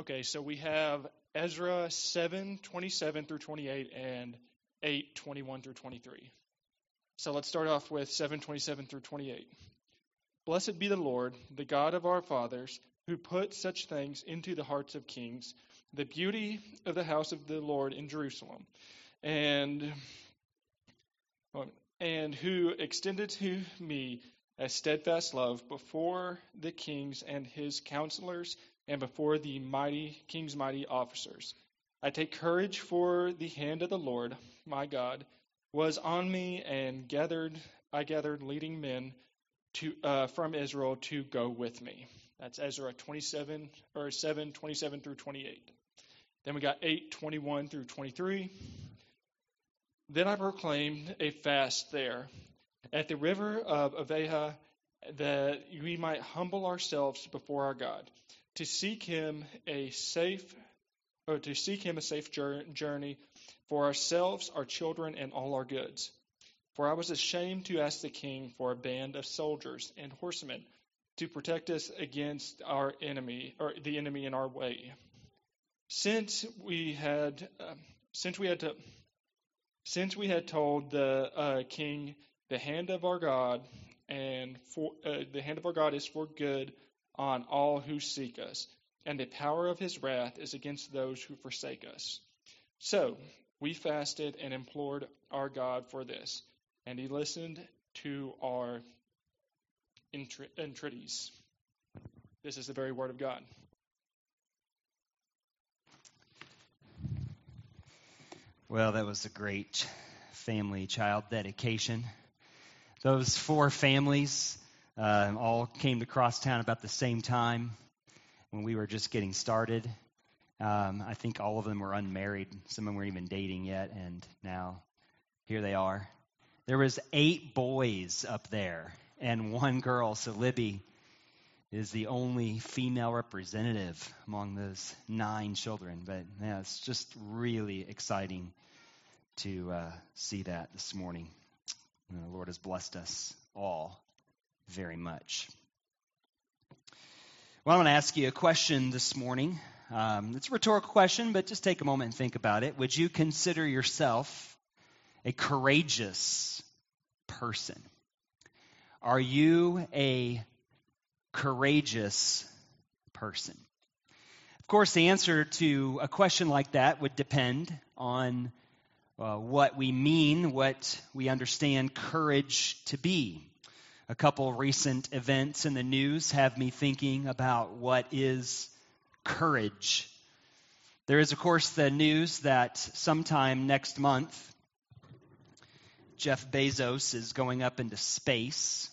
Okay, so we have Ezra 7 27 through 28 and 8 21 through 23. So let's start off with 7 27 through 28. Blessed be the Lord, the God of our fathers, who put such things into the hearts of kings, the beauty of the house of the Lord in Jerusalem, and and who extended to me a steadfast love before the kings and his counselors and before the mighty king's mighty officers. I take courage for the hand of the Lord my God was on me and gathered I gathered leading men to uh, from Israel to go with me. That's Ezra 27 or 7 27 through 28. Then we got 8 21 through 23. Then I proclaimed a fast there at the river of Aveha that we might humble ourselves before our God to seek him a safe or to seek him a safe journey for ourselves, our children, and all our goods. For I was ashamed to ask the king for a band of soldiers and horsemen to protect us against our enemy or the enemy in our way. Since we had uh, since we had to since we had told the uh, king the hand of our God and for, uh, the hand of our God is for good on all who seek us, and the power of his wrath is against those who forsake us. So we fasted and implored our God for this, and he listened to our entreaties. This is the very word of God. Well, that was a great family child dedication. Those four families uh, all came to Crosstown about the same time when we were just getting started. Um, I think all of them were unmarried. Some of them weren't even dating yet, and now here they are. There was eight boys up there and one girl. So Libby is the only female representative among those nine children. But yeah, it's just really exciting to uh, see that this morning. the Lord has blessed us all very much. Well, I want to ask you a question this morning. Um, it's a rhetorical question, but just take a moment and think about it. Would you consider yourself a courageous person? Are you a courageous person? Of course, the answer to a question like that would depend on uh, what we mean, what we understand courage to be. A couple recent events in the news have me thinking about what is courage. There is, of course, the news that sometime next month, Jeff Bezos is going up into space.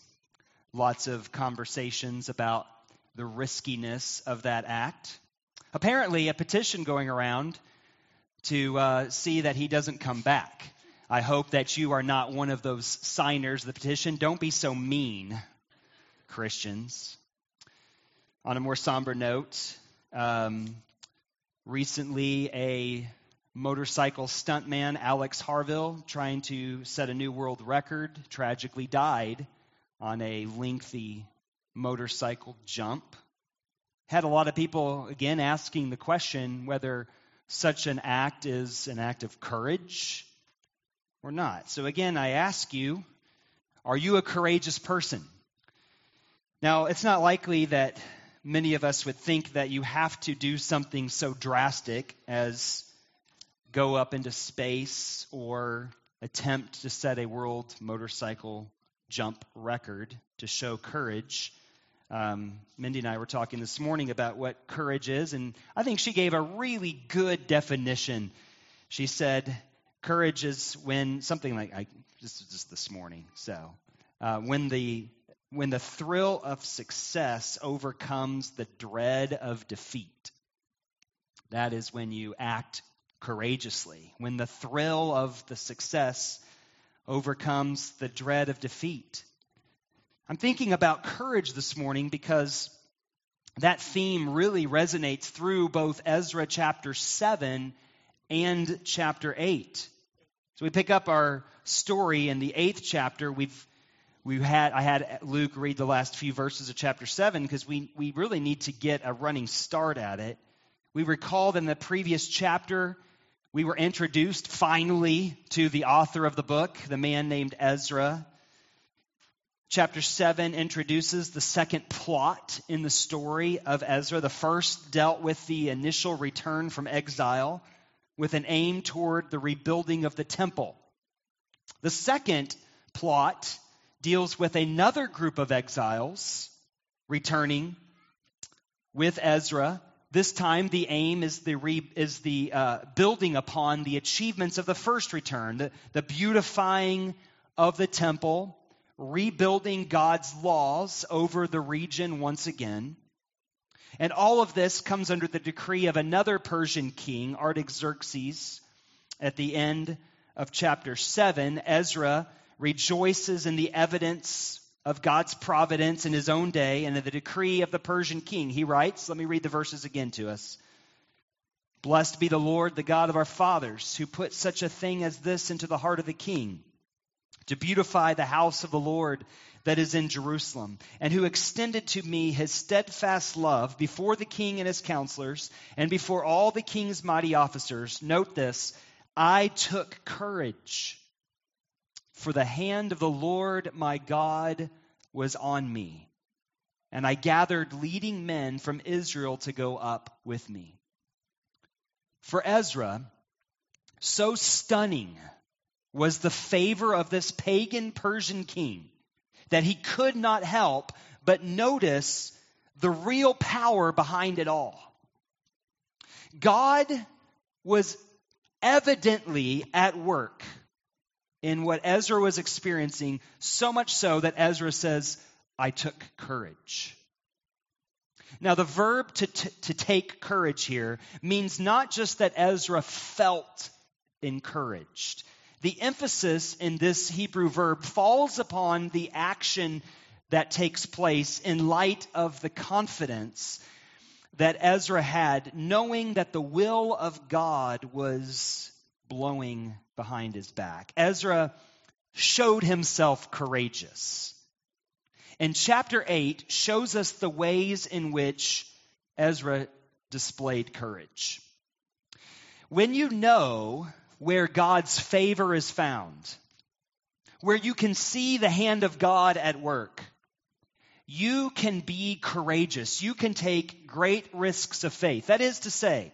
Lots of conversations about the riskiness of that act. Apparently, a petition going around to uh, see that he doesn't come back. I hope that you are not one of those signers of the petition. Don't be so mean, Christians. On a more somber note, um, recently a motorcycle stuntman, Alex Harvill, trying to set a new world record, tragically died on a lengthy motorcycle jump. Had a lot of people, again, asking the question whether such an act is an act of courage or not. So, again, I ask you, are you a courageous person? Now, it's not likely that many of us would think that you have to do something so drastic as go up into space or attempt to set a world motorcycle jump record to show courage. Um, Mindy and I were talking this morning about what courage is, and I think she gave a really good definition. She said, Courage is when something like I this was just this morning. So uh, when the when the thrill of success overcomes the dread of defeat. That is when you act courageously. When the thrill of the success overcomes the dread of defeat. I'm thinking about courage this morning because that theme really resonates through both Ezra chapter 7 and chapter 8. So we pick up our story in the eighth chapter. We've we had I had Luke read the last few verses of chapter seven because we we really need to get a running start at it We recall that in the previous chapter, we were introduced finally to the author of the book, the man named Ezra. Chapter 7 introduces the second plot in the story of Ezra. The first dealt with the initial return from exile with an aim toward the rebuilding of the temple. The second plot deals with another group of exiles returning with Ezra. This time, the aim is the, re, is the uh, building upon the achievements of the first return, the, the beautifying of the temple, rebuilding God's laws over the region once again. And all of this comes under the decree of another Persian king, Artaxerxes. At the end of chapter 7, Ezra rejoices in the evidence of God's providence in his own day and in the decree of the Persian king. He writes, let me read the verses again to us. Blessed be the Lord, the God of our fathers, who put such a thing as this into the heart of the king to beautify the house of the Lord that is in Jerusalem, and who extended to me his steadfast love before the king and his counselors, and before all the king's mighty officers. Note this I took courage, for the hand of the Lord my God was on me, and I gathered leading men from Israel to go up with me. For Ezra, so stunning was the favor of this pagan Persian king that he could not help but notice the real power behind it all. God was evidently at work in what Ezra was experiencing, so much so that Ezra says, I took courage. Now, the verb to, t- to take courage here means not just that Ezra felt encouraged the emphasis in this Hebrew verb falls upon the action that takes place in light of the confidence that Ezra had, knowing that the will of God was blowing behind his back. Ezra showed himself courageous. And chapter 8 shows us the ways in which Ezra displayed courage. When you know where God's favor is found, where you can see the hand of God at work. You can be courageous. You can take great risks of faith. That is to say,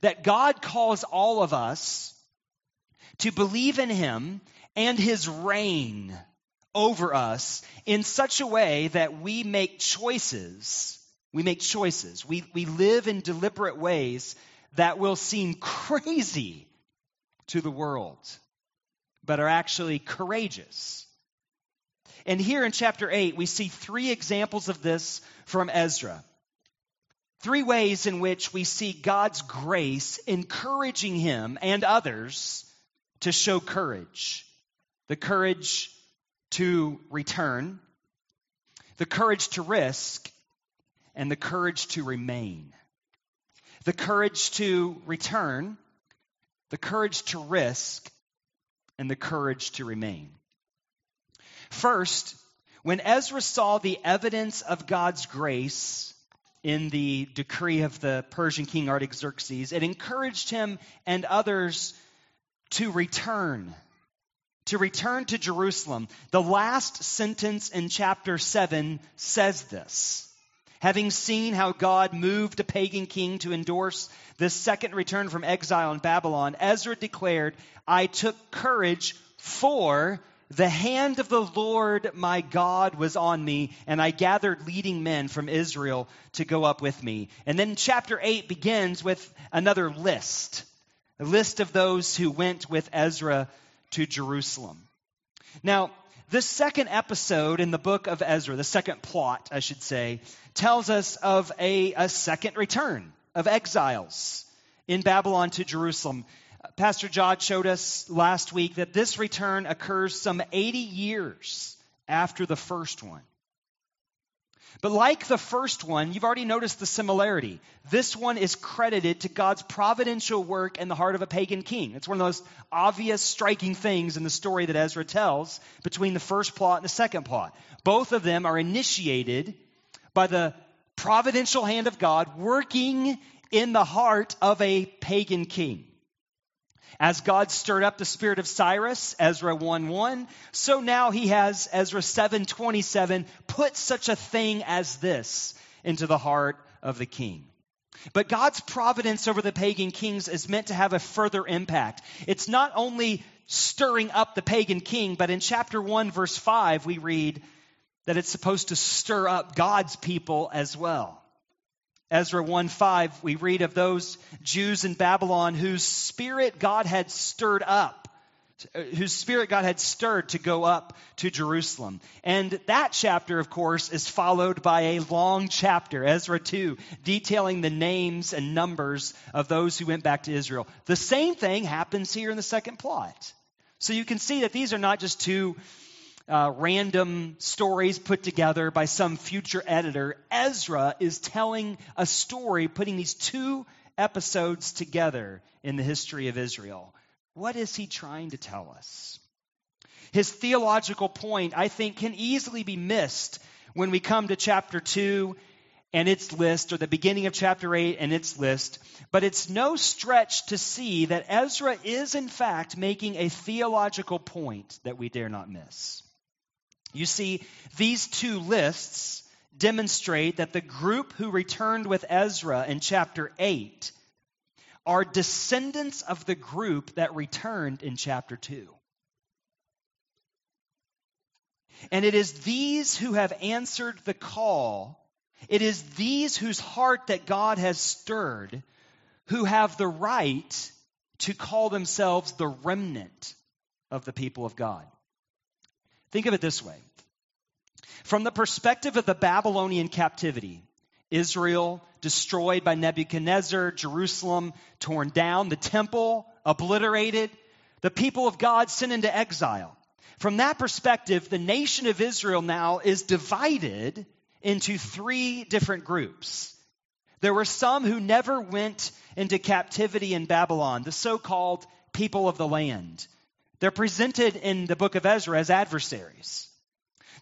that God calls all of us to believe in Him and His reign over us in such a way that we make choices. We make choices. We, we live in deliberate ways that will seem crazy to the world, but are actually courageous. And here in chapter 8, we see three examples of this from Ezra. Three ways in which we see God's grace encouraging him and others to show courage the courage to return, the courage to risk, and the courage to remain. The courage to return, the courage to risk, and the courage to remain. First, when Ezra saw the evidence of God's grace in the decree of the Persian king Artaxerxes, it encouraged him and others to return, to return to Jerusalem. The last sentence in chapter 7 says this. Having seen how God moved a pagan king to endorse this second return from exile in Babylon, Ezra declared, I took courage for the hand of the Lord my God was on me, and I gathered leading men from Israel to go up with me. And then chapter 8 begins with another list a list of those who went with Ezra to Jerusalem. Now, this second episode in the book of Ezra, the second plot, I should say, tells us of a, a second return of exiles in Babylon to Jerusalem. Pastor John showed us last week that this return occurs some 80 years after the first one. But like the first one, you've already noticed the similarity. This one is credited to God's providential work in the heart of a pagan king. It's one of those obvious, striking things in the story that Ezra tells between the first plot and the second plot. Both of them are initiated by the providential hand of God working in the heart of a pagan king. As God stirred up the spirit of Cyrus, Ezra 1 1, so now he has, Ezra 7 27, put such a thing as this into the heart of the king. But God's providence over the pagan kings is meant to have a further impact. It's not only stirring up the pagan king, but in chapter 1, verse 5, we read that it's supposed to stir up God's people as well. Ezra 1 5, we read of those Jews in Babylon whose spirit God had stirred up, whose spirit God had stirred to go up to Jerusalem. And that chapter, of course, is followed by a long chapter, Ezra 2, detailing the names and numbers of those who went back to Israel. The same thing happens here in the second plot. So you can see that these are not just two uh, random stories put together by some future editor. Ezra is telling a story, putting these two episodes together in the history of Israel. What is he trying to tell us? His theological point, I think, can easily be missed when we come to chapter 2 and its list, or the beginning of chapter 8 and its list. But it's no stretch to see that Ezra is, in fact, making a theological point that we dare not miss. You see, these two lists demonstrate that the group who returned with Ezra in chapter 8 are descendants of the group that returned in chapter 2. And it is these who have answered the call, it is these whose heart that God has stirred who have the right to call themselves the remnant of the people of God. Think of it this way from the perspective of the Babylonian captivity, Israel destroyed by Nebuchadnezzar, Jerusalem torn down, the temple obliterated, the people of God sent into exile. From that perspective, the nation of Israel now is divided into three different groups. There were some who never went into captivity in Babylon, the so called people of the land. They're presented in the book of Ezra as adversaries.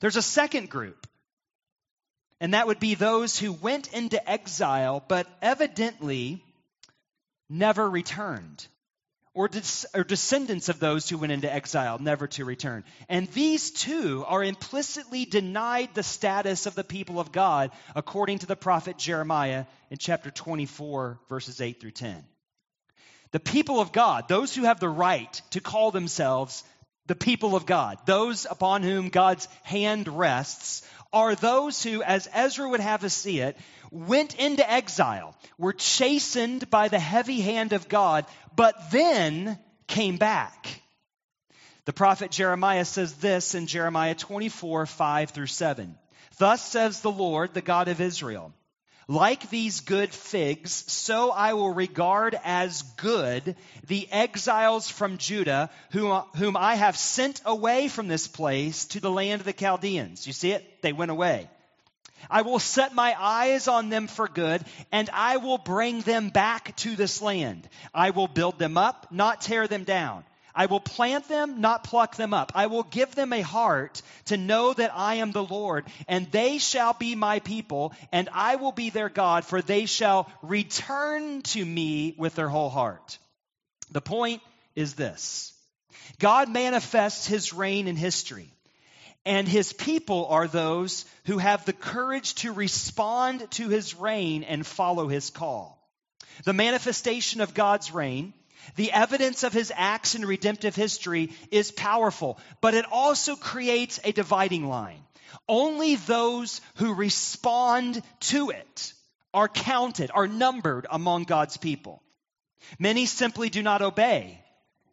There's a second group, and that would be those who went into exile but evidently never returned, or, des- or, descendants of those who went into exile never to return. And these two are implicitly denied the status of the people of God, according to the prophet Jeremiah in chapter 24, verses 8 through 10. The people of God, those who have the right to call themselves the people of God, those upon whom God's hand rests, are those who, as Ezra would have us see it, went into exile, were chastened by the heavy hand of God, but then came back. The prophet Jeremiah says this in Jeremiah 24, 5 through 7. Thus says the Lord, the God of Israel. Like these good figs, so I will regard as good the exiles from Judah, whom, I have sent away from this place to the land of the Chaldeans. You see it? They went away. I will set my eyes on them for good, and I will bring them back to this land. I will build them up, not tear them down. I will plant them, not pluck them up. I will give them a heart to know that I am the Lord, and they shall be my people, and I will be their God, for they shall return to me with their whole heart. The point is this God manifests his reign in history, and his people are those who have the courage to respond to his reign and follow his call. The manifestation of God's reign the evidence of his acts in redemptive history is powerful, but it also creates a dividing line. Only those who respond to it are counted, are numbered among God's people. Many simply do not obey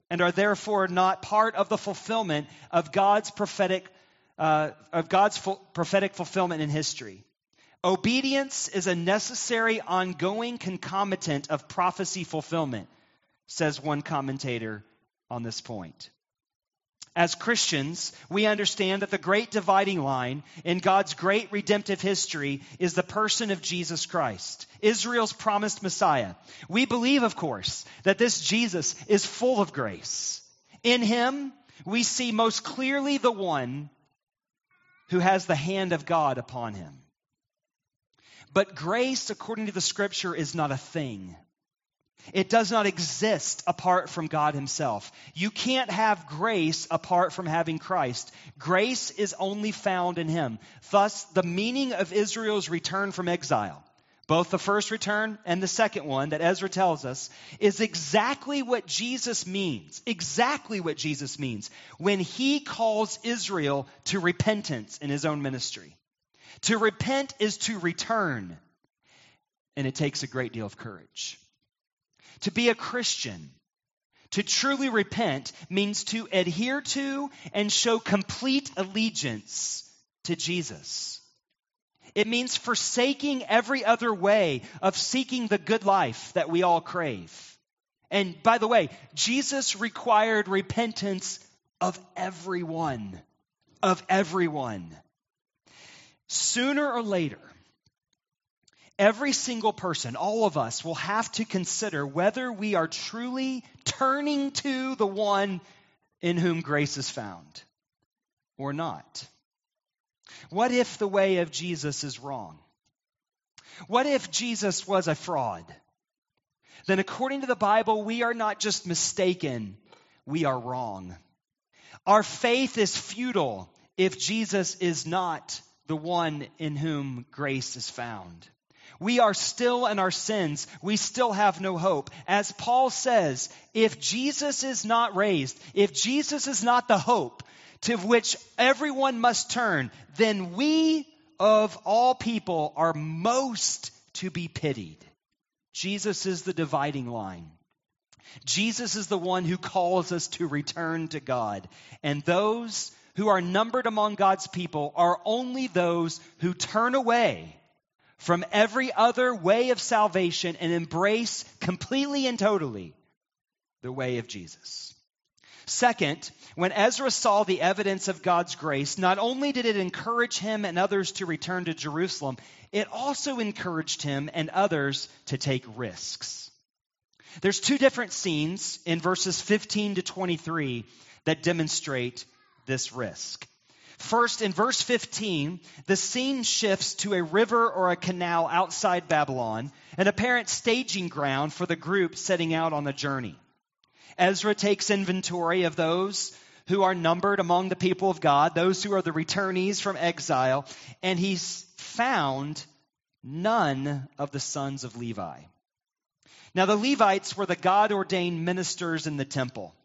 and are therefore not part of the fulfillment of God's prophetic, uh, of God's prophetic fulfillment in history. Obedience is a necessary, ongoing concomitant of prophecy fulfillment says one commentator on this point. As Christians, we understand that the great dividing line in God's great redemptive history is the person of Jesus Christ, Israel's promised Messiah. We believe, of course, that this Jesus is full of grace. In him, we see most clearly the one who has the hand of God upon him. But grace, according to the scripture, is not a thing. It does not exist apart from God Himself. You can't have grace apart from having Christ. Grace is only found in Him. Thus, the meaning of Israel's return from exile, both the first return and the second one that Ezra tells us, is exactly what Jesus means. Exactly what Jesus means when He calls Israel to repentance in His own ministry. To repent is to return, and it takes a great deal of courage. To be a Christian, to truly repent, means to adhere to and show complete allegiance to Jesus. It means forsaking every other way of seeking the good life that we all crave. And by the way, Jesus required repentance of everyone. Of everyone. Sooner or later, Every single person, all of us, will have to consider whether we are truly turning to the one in whom grace is found or not. What if the way of Jesus is wrong? What if Jesus was a fraud? Then, according to the Bible, we are not just mistaken, we are wrong. Our faith is futile if Jesus is not the one in whom grace is found. We are still in our sins. We still have no hope. As Paul says, if Jesus is not raised, if Jesus is not the hope to which everyone must turn, then we of all people are most to be pitied. Jesus is the dividing line. Jesus is the one who calls us to return to God. And those who are numbered among God's people are only those who turn away from every other way of salvation and embrace completely and totally the way of Jesus. Second, when Ezra saw the evidence of God's grace, not only did it encourage him and others to return to Jerusalem, it also encouraged him and others to take risks. There's two different scenes in verses 15 to 23 that demonstrate this risk. First, in verse 15, the scene shifts to a river or a canal outside Babylon, an apparent staging ground for the group setting out on the journey. Ezra takes inventory of those who are numbered among the people of God, those who are the returnees from exile, and he's found none of the sons of Levi. Now, the Levites were the God ordained ministers in the temple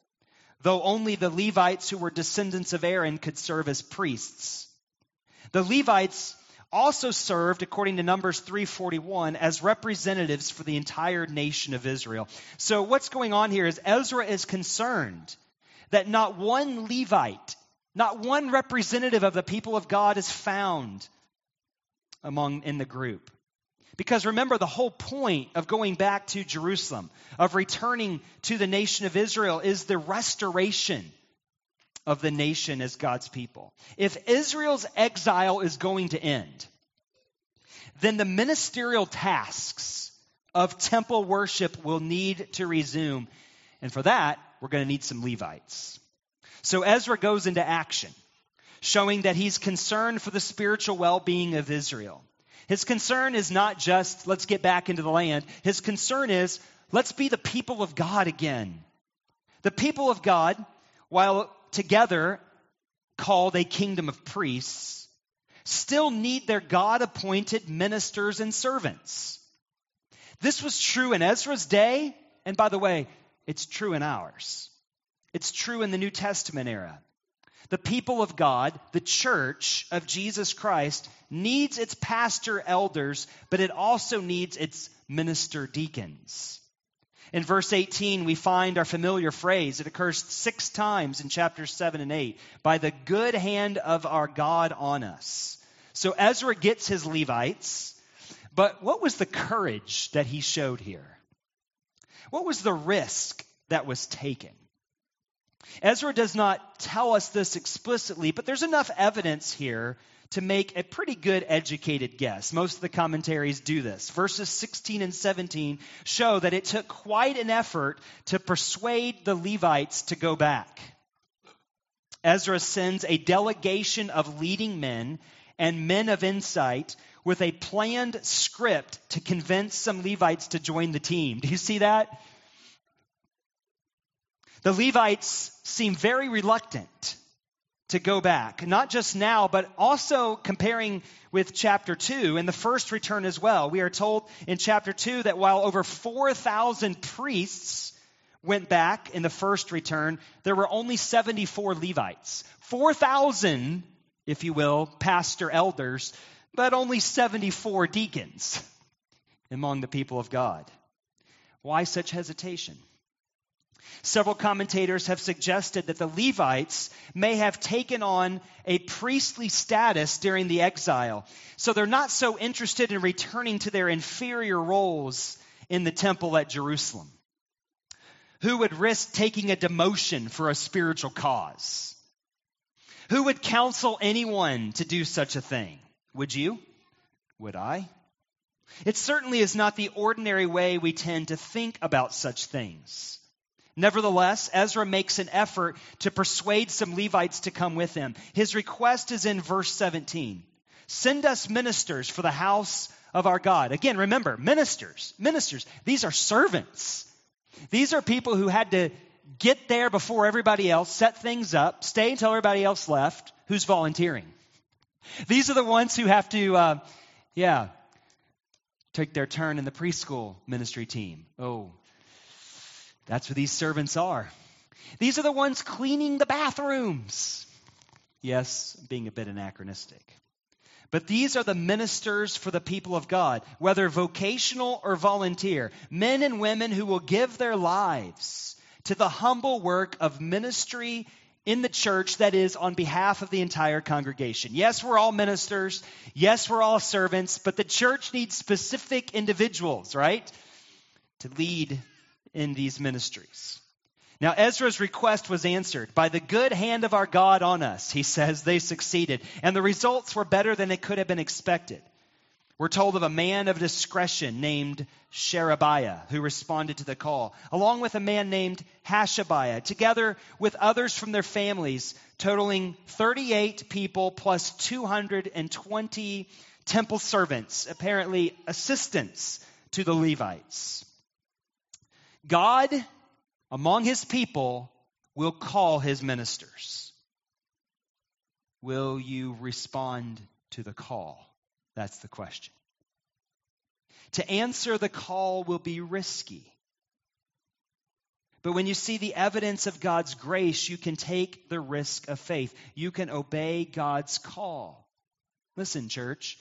though only the Levites who were descendants of Aaron could serve as priests. The Levites also served according to Numbers 341 as representatives for the entire nation of Israel. So what's going on here is Ezra is concerned that not one Levite, not one representative of the people of God is found among in the group. Because remember, the whole point of going back to Jerusalem, of returning to the nation of Israel, is the restoration of the nation as God's people. If Israel's exile is going to end, then the ministerial tasks of temple worship will need to resume. And for that, we're going to need some Levites. So Ezra goes into action, showing that he's concerned for the spiritual well being of Israel. His concern is not just, let's get back into the land. His concern is, let's be the people of God again. The people of God, while together called a kingdom of priests, still need their God appointed ministers and servants. This was true in Ezra's day, and by the way, it's true in ours. It's true in the New Testament era. The people of God, the church of Jesus Christ, needs its pastor elders, but it also needs its minister deacons. In verse 18, we find our familiar phrase. It occurs six times in chapters 7 and 8 by the good hand of our God on us. So Ezra gets his Levites, but what was the courage that he showed here? What was the risk that was taken? Ezra does not tell us this explicitly, but there's enough evidence here to make a pretty good educated guess. Most of the commentaries do this. Verses 16 and 17 show that it took quite an effort to persuade the Levites to go back. Ezra sends a delegation of leading men and men of insight with a planned script to convince some Levites to join the team. Do you see that? The Levites seem very reluctant to go back, not just now, but also comparing with chapter 2 and the first return as well. We are told in chapter 2 that while over 4,000 priests went back in the first return, there were only 74 Levites. 4,000, if you will, pastor elders, but only 74 deacons among the people of God. Why such hesitation? Several commentators have suggested that the Levites may have taken on a priestly status during the exile, so they're not so interested in returning to their inferior roles in the temple at Jerusalem. Who would risk taking a demotion for a spiritual cause? Who would counsel anyone to do such a thing? Would you? Would I? It certainly is not the ordinary way we tend to think about such things. Nevertheless, Ezra makes an effort to persuade some Levites to come with him. His request is in verse 17 Send us ministers for the house of our God. Again, remember, ministers, ministers, these are servants. These are people who had to get there before everybody else, set things up, stay until everybody else left. Who's volunteering? These are the ones who have to, uh, yeah, take their turn in the preschool ministry team. Oh, that's what these servants are. These are the ones cleaning the bathrooms. Yes, being a bit anachronistic. But these are the ministers for the people of God, whether vocational or volunteer, men and women who will give their lives to the humble work of ministry in the church that is on behalf of the entire congregation. Yes, we're all ministers. Yes, we're all servants, but the church needs specific individuals, right? To lead in these ministries. Now, Ezra's request was answered. By the good hand of our God on us, he says, they succeeded. And the results were better than it could have been expected. We're told of a man of discretion named Sherebiah who responded to the call, along with a man named Hashabiah, together with others from their families, totaling 38 people plus 220 temple servants, apparently assistants to the Levites. God, among his people, will call his ministers. Will you respond to the call? That's the question. To answer the call will be risky. But when you see the evidence of God's grace, you can take the risk of faith. You can obey God's call. Listen, church,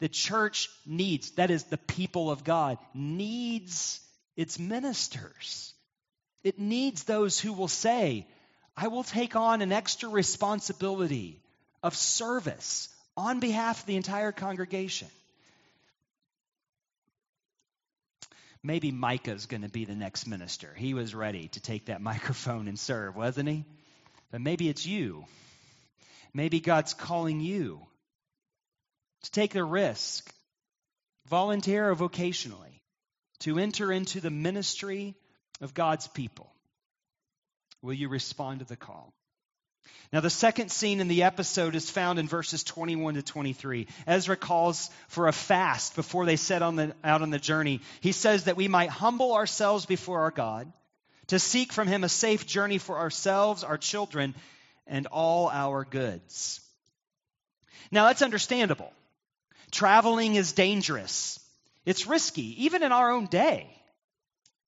the church needs, that is, the people of God, needs its ministers. It needs those who will say, I will take on an extra responsibility of service on behalf of the entire congregation. Maybe Micah's going to be the next minister. He was ready to take that microphone and serve, wasn't he? But maybe it's you. Maybe God's calling you to take the risk, volunteer or vocationally, to enter into the ministry of God's people. Will you respond to the call? Now, the second scene in the episode is found in verses 21 to 23. Ezra calls for a fast before they set on the, out on the journey. He says that we might humble ourselves before our God, to seek from Him a safe journey for ourselves, our children, and all our goods. Now, that's understandable. Traveling is dangerous, it's risky, even in our own day.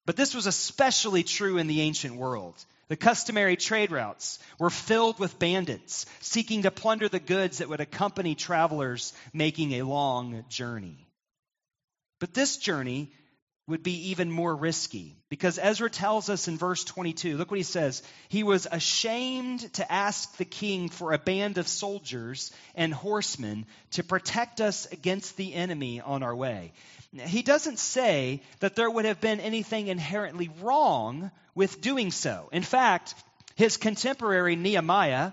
But this was especially true in the ancient world. The customary trade routes were filled with bandits seeking to plunder the goods that would accompany travelers making a long journey. But this journey would be even more risky because Ezra tells us in verse 22, look what he says. He was ashamed to ask the king for a band of soldiers and horsemen to protect us against the enemy on our way. He doesn't say that there would have been anything inherently wrong with doing so. In fact, his contemporary Nehemiah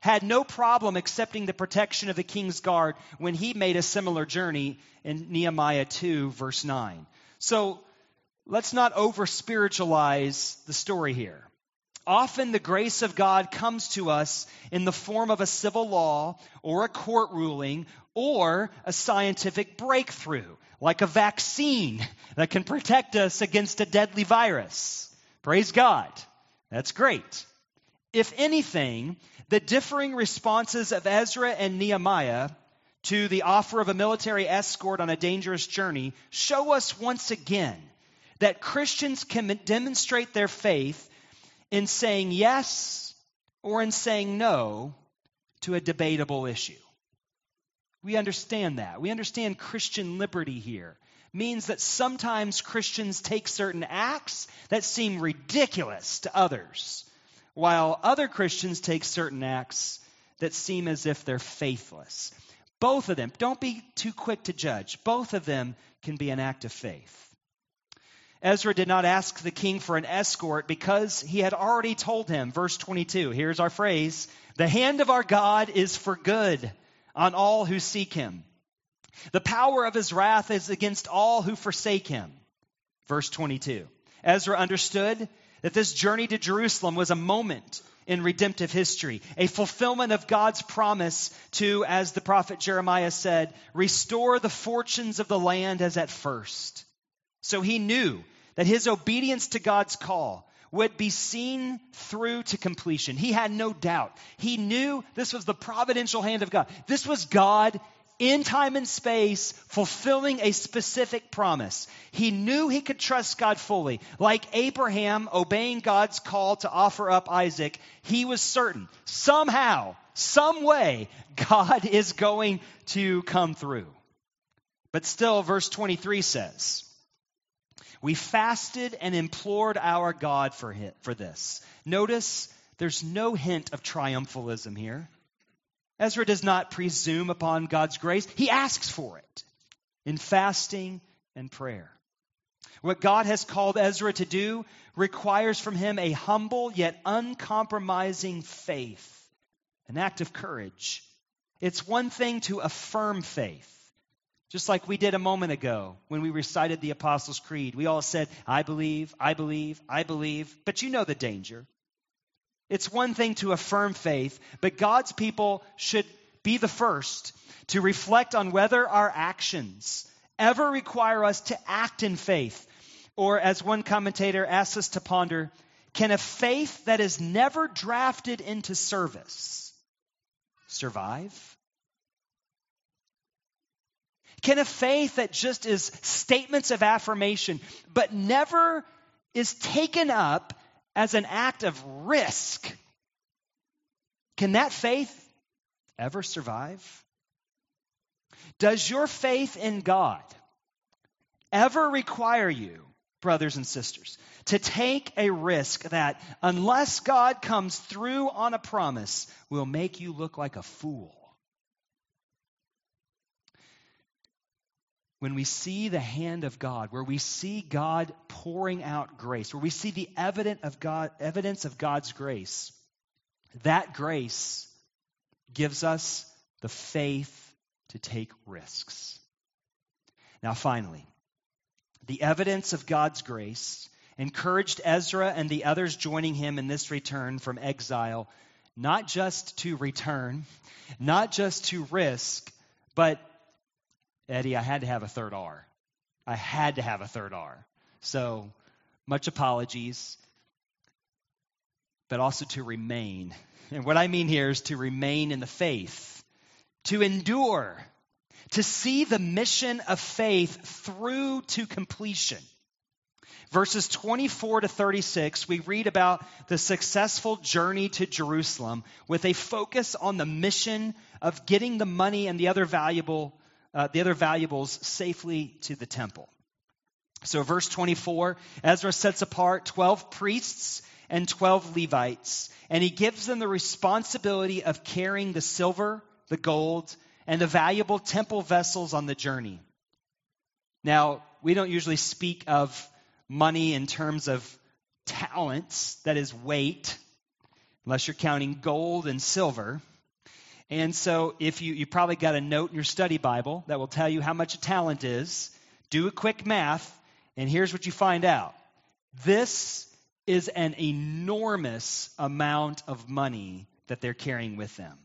had no problem accepting the protection of the king's guard when he made a similar journey in Nehemiah 2, verse 9. So let's not over spiritualize the story here. Often the grace of God comes to us in the form of a civil law or a court ruling or a scientific breakthrough, like a vaccine that can protect us against a deadly virus. Praise God. That's great. If anything, the differing responses of Ezra and Nehemiah to the offer of a military escort on a dangerous journey show us once again that Christians can demonstrate their faith in saying yes or in saying no to a debatable issue. We understand that. We understand Christian liberty here. Means that sometimes Christians take certain acts that seem ridiculous to others, while other Christians take certain acts that seem as if they're faithless. Both of them, don't be too quick to judge. Both of them can be an act of faith. Ezra did not ask the king for an escort because he had already told him, verse 22, here's our phrase, the hand of our God is for good on all who seek him. The power of his wrath is against all who forsake him. Verse 22. Ezra understood that this journey to Jerusalem was a moment in redemptive history, a fulfillment of God's promise to, as the prophet Jeremiah said, restore the fortunes of the land as at first. So he knew that his obedience to God's call would be seen through to completion. He had no doubt. He knew this was the providential hand of God. This was God in time and space fulfilling a specific promise. He knew he could trust God fully. Like Abraham obeying God's call to offer up Isaac, he was certain somehow, some way, God is going to come through. But still, verse 23 says, we fasted and implored our God for, for this. Notice there's no hint of triumphalism here. Ezra does not presume upon God's grace, he asks for it in fasting and prayer. What God has called Ezra to do requires from him a humble yet uncompromising faith, an act of courage. It's one thing to affirm faith. Just like we did a moment ago when we recited the Apostles' Creed. We all said, I believe, I believe, I believe. But you know the danger. It's one thing to affirm faith, but God's people should be the first to reflect on whether our actions ever require us to act in faith. Or, as one commentator asks us to ponder, can a faith that is never drafted into service survive? Can a faith that just is statements of affirmation, but never is taken up as an act of risk. Can that faith ever survive? Does your faith in God ever require you, brothers and sisters, to take a risk that, unless God comes through on a promise, will make you look like a fool? When we see the hand of God, where we see God pouring out grace, where we see the evidence of, God, evidence of God's grace, that grace gives us the faith to take risks. Now, finally, the evidence of God's grace encouraged Ezra and the others joining him in this return from exile not just to return, not just to risk, but Eddie, I had to have a third R. I had to have a third R. So, much apologies, but also to remain. And what I mean here is to remain in the faith, to endure, to see the mission of faith through to completion. Verses 24 to 36, we read about the successful journey to Jerusalem with a focus on the mission of getting the money and the other valuable uh, the other valuables safely to the temple. So, verse 24 Ezra sets apart 12 priests and 12 Levites, and he gives them the responsibility of carrying the silver, the gold, and the valuable temple vessels on the journey. Now, we don't usually speak of money in terms of talents, that is, weight, unless you're counting gold and silver. And so, if you, you probably got a note in your study Bible that will tell you how much a talent is, do a quick math, and here's what you find out. This is an enormous amount of money that they're carrying with them.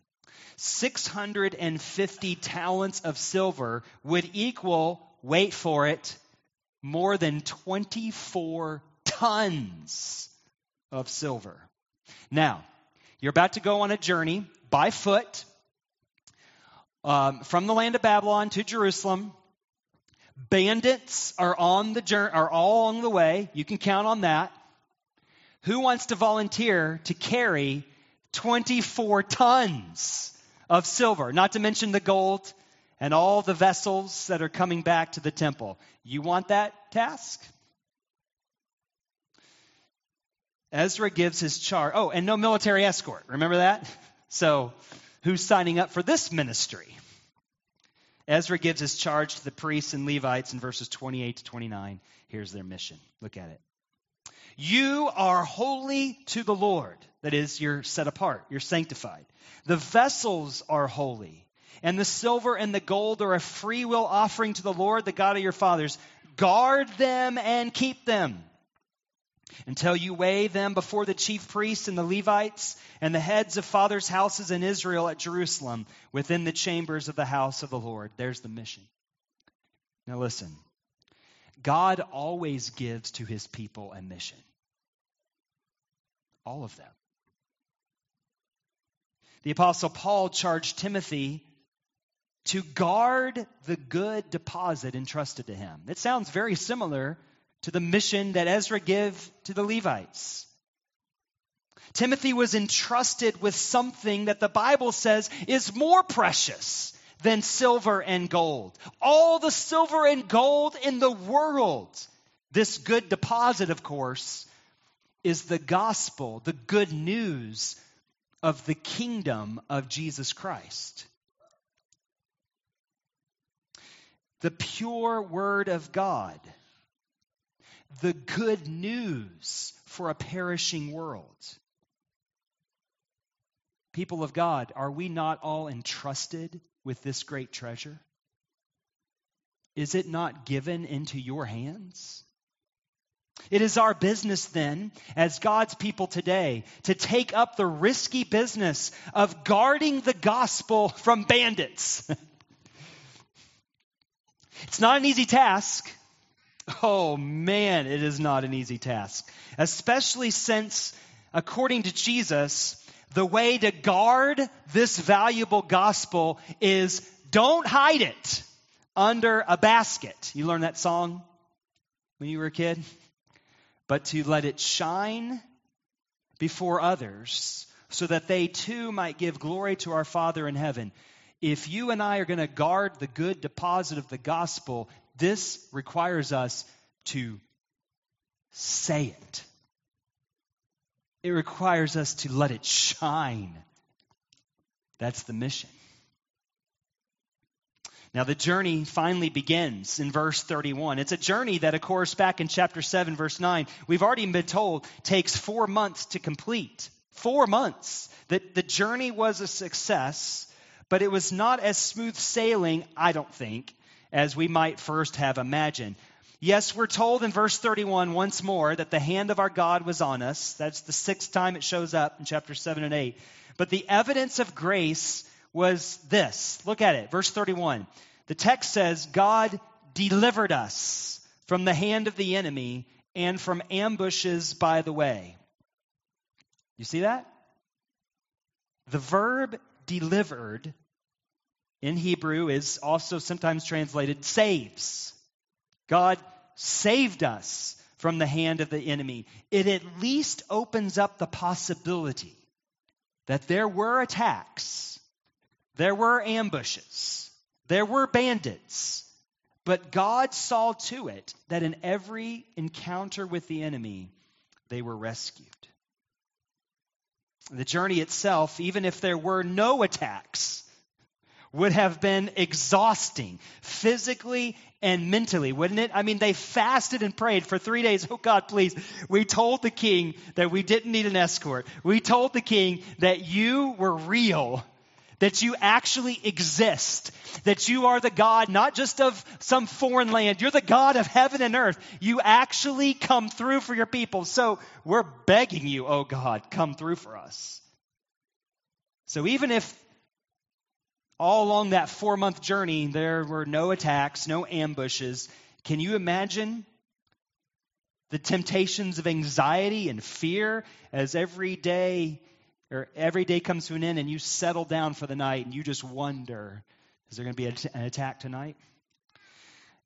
650 talents of silver would equal, wait for it, more than 24 tons of silver. Now, you're about to go on a journey by foot um, from the land of Babylon to Jerusalem. Bandits are on the journey, are all on the way. You can count on that. Who wants to volunteer to carry 24 tons of silver, not to mention the gold and all the vessels that are coming back to the temple? You want that task? Ezra gives his charge. Oh, and no military escort. Remember that? So, who's signing up for this ministry? Ezra gives his charge to the priests and Levites in verses 28 to 29. Here's their mission. Look at it. You are holy to the Lord. That is, you're set apart, you're sanctified. The vessels are holy, and the silver and the gold are a free will offering to the Lord, the God of your fathers. Guard them and keep them until you weigh them before the chief priests and the Levites and the heads of fathers' houses in Israel at Jerusalem within the chambers of the house of the Lord. There's the mission. Now listen. God always gives to his people a mission. All of them. The Apostle Paul charged Timothy to guard the good deposit entrusted to him. It sounds very similar to the mission that Ezra gave to the Levites. Timothy was entrusted with something that the Bible says is more precious than silver and gold. All the silver and gold in the world. This good deposit, of course, is the gospel, the good news of the kingdom of Jesus Christ. The pure word of God the good news for a perishing world. People of God, are we not all entrusted with this great treasure? Is it not given into your hands? It is our business then, as God's people today, to take up the risky business of guarding the gospel from bandits. it's not an easy task. Oh man, it is not an easy task. Especially since, according to Jesus, the way to guard this valuable gospel is don't hide it under a basket. You learned that song when you were a kid? But to let it shine before others so that they too might give glory to our Father in heaven. If you and I are going to guard the good deposit of the gospel, this requires us to say it. It requires us to let it shine. That's the mission. Now, the journey finally begins in verse 31. It's a journey that, of course, back in chapter 7, verse 9, we've already been told takes four months to complete. Four months. That the journey was a success, but it was not as smooth sailing, I don't think, as we might first have imagined. Yes, we're told in verse 31 once more that the hand of our God was on us. That's the sixth time it shows up in chapter 7 and 8. But the evidence of grace was this. Look at it, verse 31. The text says, God delivered us from the hand of the enemy and from ambushes by the way. You see that? The verb delivered in Hebrew is also sometimes translated saves. God saved us from the hand of the enemy. It at least opens up the possibility that there were attacks, there were ambushes, there were bandits, but God saw to it that in every encounter with the enemy, they were rescued. The journey itself, even if there were no attacks, would have been exhausting physically and mentally, wouldn't it? I mean, they fasted and prayed for three days. Oh, God, please. We told the king that we didn't need an escort. We told the king that you were real, that you actually exist, that you are the God not just of some foreign land, you're the God of heaven and earth. You actually come through for your people. So we're begging you, oh God, come through for us. So even if all along that four month journey there were no attacks, no ambushes, can you imagine the temptations of anxiety and fear as every day or every day comes to an end and you settle down for the night and you just wonder, is there going to be an attack tonight?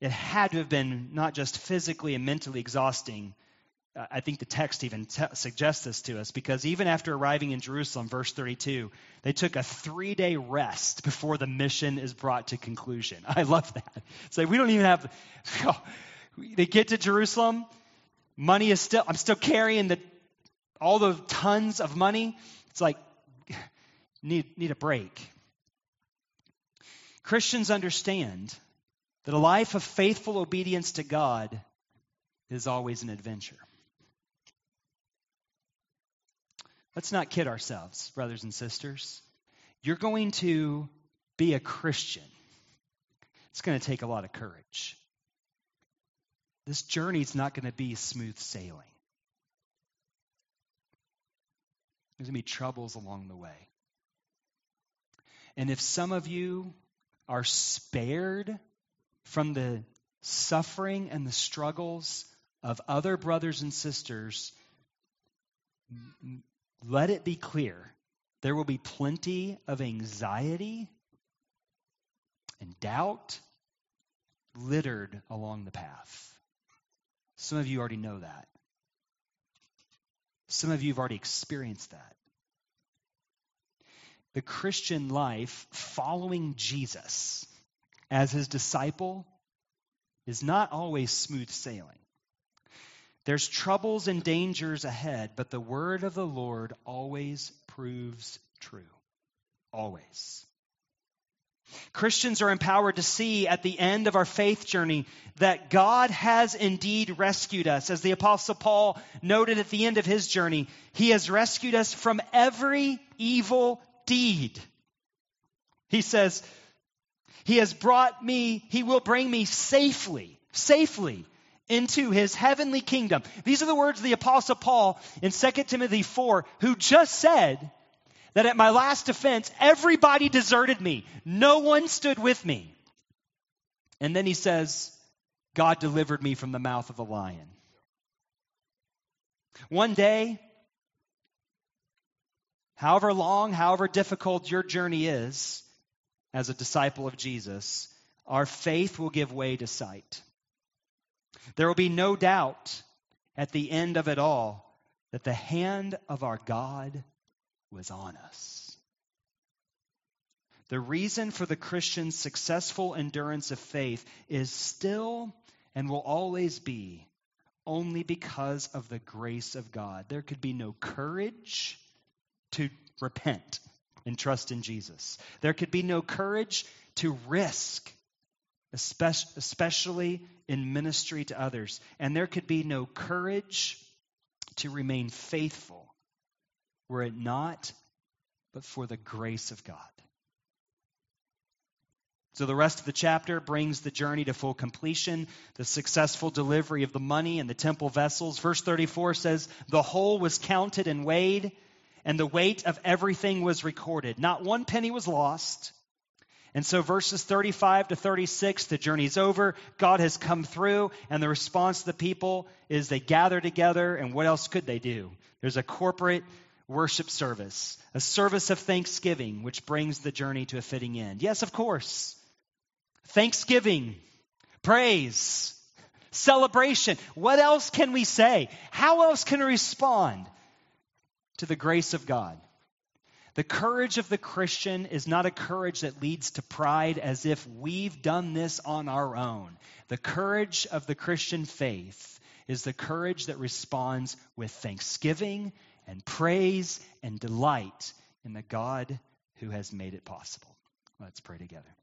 It had to have been not just physically and mentally exhausting. I think the text even suggests this to us because even after arriving in Jerusalem, verse 32, they took a three day rest before the mission is brought to conclusion. I love that. So we don't even have, oh, they get to Jerusalem, money is still, I'm still carrying the, all the tons of money. It's like, need, need a break. Christians understand that a life of faithful obedience to God is always an adventure. Let's not kid ourselves, brothers and sisters. You're going to be a Christian. It's going to take a lot of courage. This journey is not going to be smooth sailing. There's going to be troubles along the way. And if some of you are spared from the suffering and the struggles of other brothers and sisters, let it be clear there will be plenty of anxiety and doubt littered along the path. Some of you already know that. Some of you have already experienced that. The Christian life, following Jesus as his disciple, is not always smooth sailing. There's troubles and dangers ahead, but the word of the Lord always proves true. Always. Christians are empowered to see at the end of our faith journey that God has indeed rescued us. As the Apostle Paul noted at the end of his journey, he has rescued us from every evil deed. He says, He has brought me, He will bring me safely, safely into His heavenly kingdom. These are the words of the Apostle Paul in 2 Timothy 4, who just said, that at my last defense, everybody deserted me. No one stood with me. And then he says, God delivered me from the mouth of a lion. One day, however long, however difficult your journey is as a disciple of Jesus, our faith will give way to sight. There will be no doubt at the end of it all that the hand of our God was on us. The reason for the Christian's successful endurance of faith is still and will always be only because of the grace of God. There could be no courage to repent and trust in Jesus. There could be no courage to risk, especially in ministry to others. And there could be no courage to remain faithful were it not but for the grace of God. So the rest of the chapter brings the journey to full completion, the successful delivery of the money and the temple vessels. Verse 34 says, The whole was counted and weighed, and the weight of everything was recorded. Not one penny was lost. And so, verses 35 to 36, the journey's over. God has come through, and the response of the people is they gather together, and what else could they do? There's a corporate worship service, a service of thanksgiving, which brings the journey to a fitting end. Yes, of course. Thanksgiving, praise, celebration. What else can we say? How else can we respond to the grace of God? The courage of the Christian is not a courage that leads to pride as if we've done this on our own. The courage of the Christian faith is the courage that responds with thanksgiving and praise and delight in the God who has made it possible. Let's pray together.